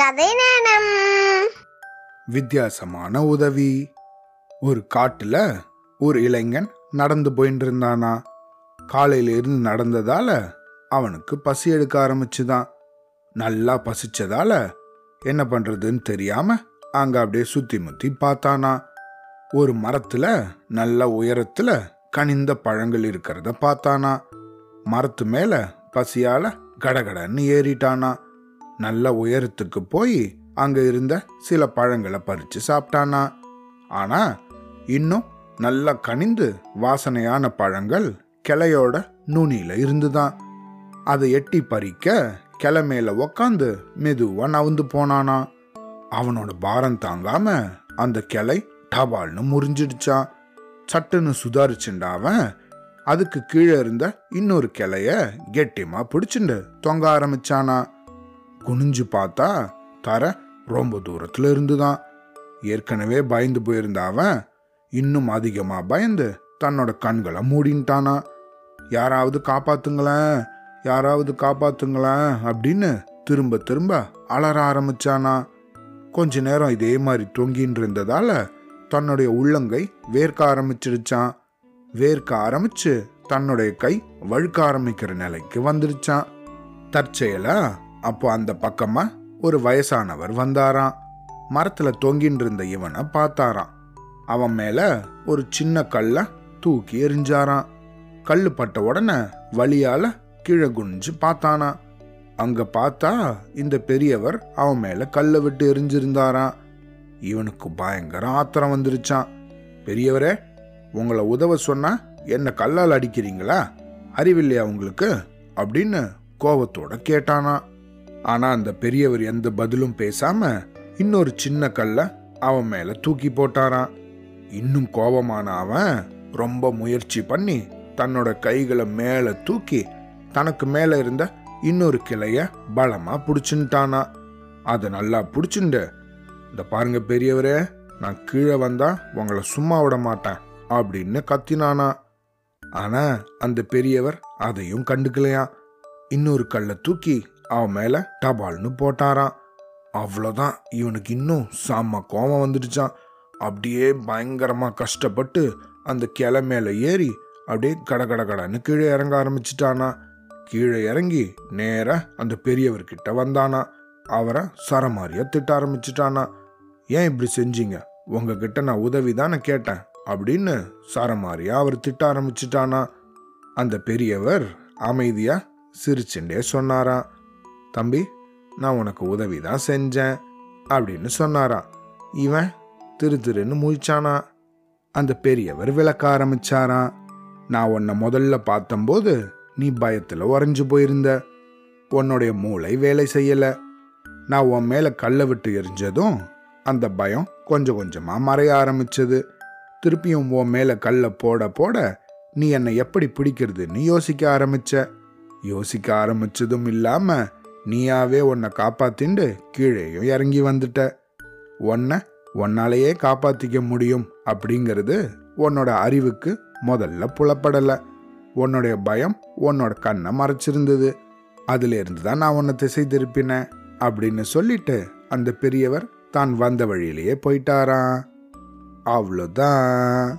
கதை நேரம். வித்தியாசமான உதவி. ஒரு காட்டுல ஒரு இளைஞன் நடந்து போயிட்டு இருந்தானா காலையில இருந்து நடந்ததால அவனுக்கு பசி எடுக்க ஆரம்பிச்சுதான். நல்லா பசிச்சதால என்ன பண்றதுன்னு தெரியாம அங்க அப்படியே சுத்தி முத்தி பார்த்தானா. ஒரு மரத்துல நல்ல உயரத்துல கனிந்த பழங்கள் இருக்கிறத பார்த்தானா. மரத்து மேல பசியால கடகடன்னு ஏறிட்டானா. நல்ல உயரத்துக்கு போய் அங்க இருந்த சில பழங்களை பறிச்சு சாப்பிட்டானா. ஆனா இன்னும் நல்லா கனிந்து வாசனையான பழங்கள் கிளையோட நுனியில இருந்துதான். அதை எட்டி பறிக்க கிளை மேல உக்காந்து மெதுவா நவுந்து போனானா. அவனோட பாரம் தாங்காம அந்த கிளை டபால்னு முறிஞ்சிடுச்சான். சட்டுன்னு சுதாரிச்சுண்டா அவன். அதுக்கு கீழே இருந்த இன்னொரு கிளைய கெட்டியமா பிடிச்சிண்டு தொங்க ஆரம்பிச்சானா. குனிஞ்சு பார்த்தா தர ரொம்ப தூரத்துல இருந்துதான். ஏற்கனவே பயந்து போயிருந்த அவன் இன்னும் அதிகமா பயந்து தன்னோட கண்களை மூடின்ட்டானா. யாராவது காப்பாத்துங்களேன் யாராவது காப்பாத்துங்களேன் அப்படின்னு திரும்ப திரும்ப அலற ஆரம்பிச்சானா. கொஞ்ச நேரம் இதே மாதிரி தொங்கின்னு இருந்ததால தன்னுடைய உள்ளங்கை வேர்க்க ஆரம்பிச்சிடுச்சான் வேர்க்க ஆரம்பிச்சு தன்னுடைய கை வழுக்க ஆரம்பிக்கிற நிலைக்கு வந்துருச்சான். தற்செயலா அப்போ அந்த பக்கமா ஒரு வயசானவர் வந்தாராம். மரத்துல தொங்கின்னு இருந்த இவனை பார்த்தாராம். அவன் மேல ஒரு சின்ன கல்ல தூக்கி எரிஞ்சாராம் கல்லு பட்ட உடனே வழியால கீழே குனிஞ்சு பார்த்தானா அங்க பார்த்தா இந்த பெரியவர் அவன் மேல கல்லை விட்டு எரிஞ்சிருந்தாராம் இவனுக்கு பயங்கர ஆத்திரம் வந்துருச்சான் பெரியவரே உங்களை உதவ சொன்னா என்ன கல்லால் அடிக்கிறீங்களா? அறிவில்லையா உங்களுக்கு? அப்படின்னு கோபத்தோட கேட்டானா ஆனா அந்த பெரியவர் எந்த பதிலும் பேசாம இன்னொரு சின்ன கல்ல அவன் மேல தூக்கி போட்டாரான் இன்னும் கோபமான அவன் ரொம்ப முயற்சி பண்ணி தன்னோட கைகளை மேல தூக்கி தனக்கு மேல இருந்த இன்னொரு கிளைய பலமா பிடிச்சுட்டானா. அதை நல்லா பிடிச்சுண்டு இந்த பாருங்க பெரியவரே நான் கீழே வந்தா உங்களை சும்மா விட மாட்டேன் அப்படின்னு கத்தினானா. ஆனா அந்த பெரியவர் அதையும் கண்டுக்கலையா இன்னொரு கல்லை தூக்கி அவன் மேலே டபால்னு போட்டாராம். அவ்வளோதான் இவனுக்கு இன்னும் செம்ம கோபம் வந்துடுச்சான் அப்படியே பயங்கரமாக கஷ்டப்பட்டு அந்த கிளை மேலே ஏறி அப்படியே கட கட கடன்னு கீழே இறங்க ஆரம்பிச்சிட்டானா கீழே இறங்கி நேராக அந்த பெரியவர்கிட்ட வந்தானா அவரை சரமாரியாக திட்ட ஆரம்பிச்சிட்டானா ஏன் இப்படி செஞ்சீங்க? உங்ககிட்ட நான் உதவி தானே கேட்டேன் அப்படின்னு சரமாரியாக அவர் திட்ட ஆரம்பிச்சிட்டானா அந்த பெரியவர் அமைதியாக சிரிச்சுண்டே சொன்னாராம். தம்பி நான் உனக்கு உதவி தான் செஞ்சேன் அப்படின்னு சொன்னாராம். இவன் திரு திருன்னு முழிச்சானா? அந்த பெரியவர் விளக்க ஆரம்பிச்சாராம். நான் உன்னை முதல்ல பார்த்தம்போது நீ பயத்துல உறைஞ்சு போயிருந்த. உன்னுடைய மூளை வேலை செய்யல. நான் உன் மேல கல்லை விட்டு எரிஞ்சதும் அந்த பயம் கொஞ்சம் கொஞ்சமா மறைய ஆரம்பிச்சது. திருப்பியும் உன் மேல கல்லை போட போட நீ என்னை எப்படி பிடிக்கிறதுன்னு யோசிக்க ஆரம்பிச்ச. யோசிக்க ஆரம்பிச்சதும் இல்லாமல் நீயாவே உன்னை காப்பாத்திண்டு கீழேயும் இறங்கி வந்துட்ட. உன்னை உன்னாலேயே காப்பாத்திக்க முடியும் அப்படிங்கிறது உன்னோட அறிவுக்கு முதல்ல புலப்படலை. உன்னுடைய பயம் உன்னோட கண்ணை மறைச்சிருந்தது. அதிலிருந்து தான் நான் உன்னை திசை திருப்பினேன் அப்படின்னு சொல்லிட்டு அந்த பெரியவர் தான் வந்த வழியிலேயே போயிட்டாராம். அவ்வளோதான்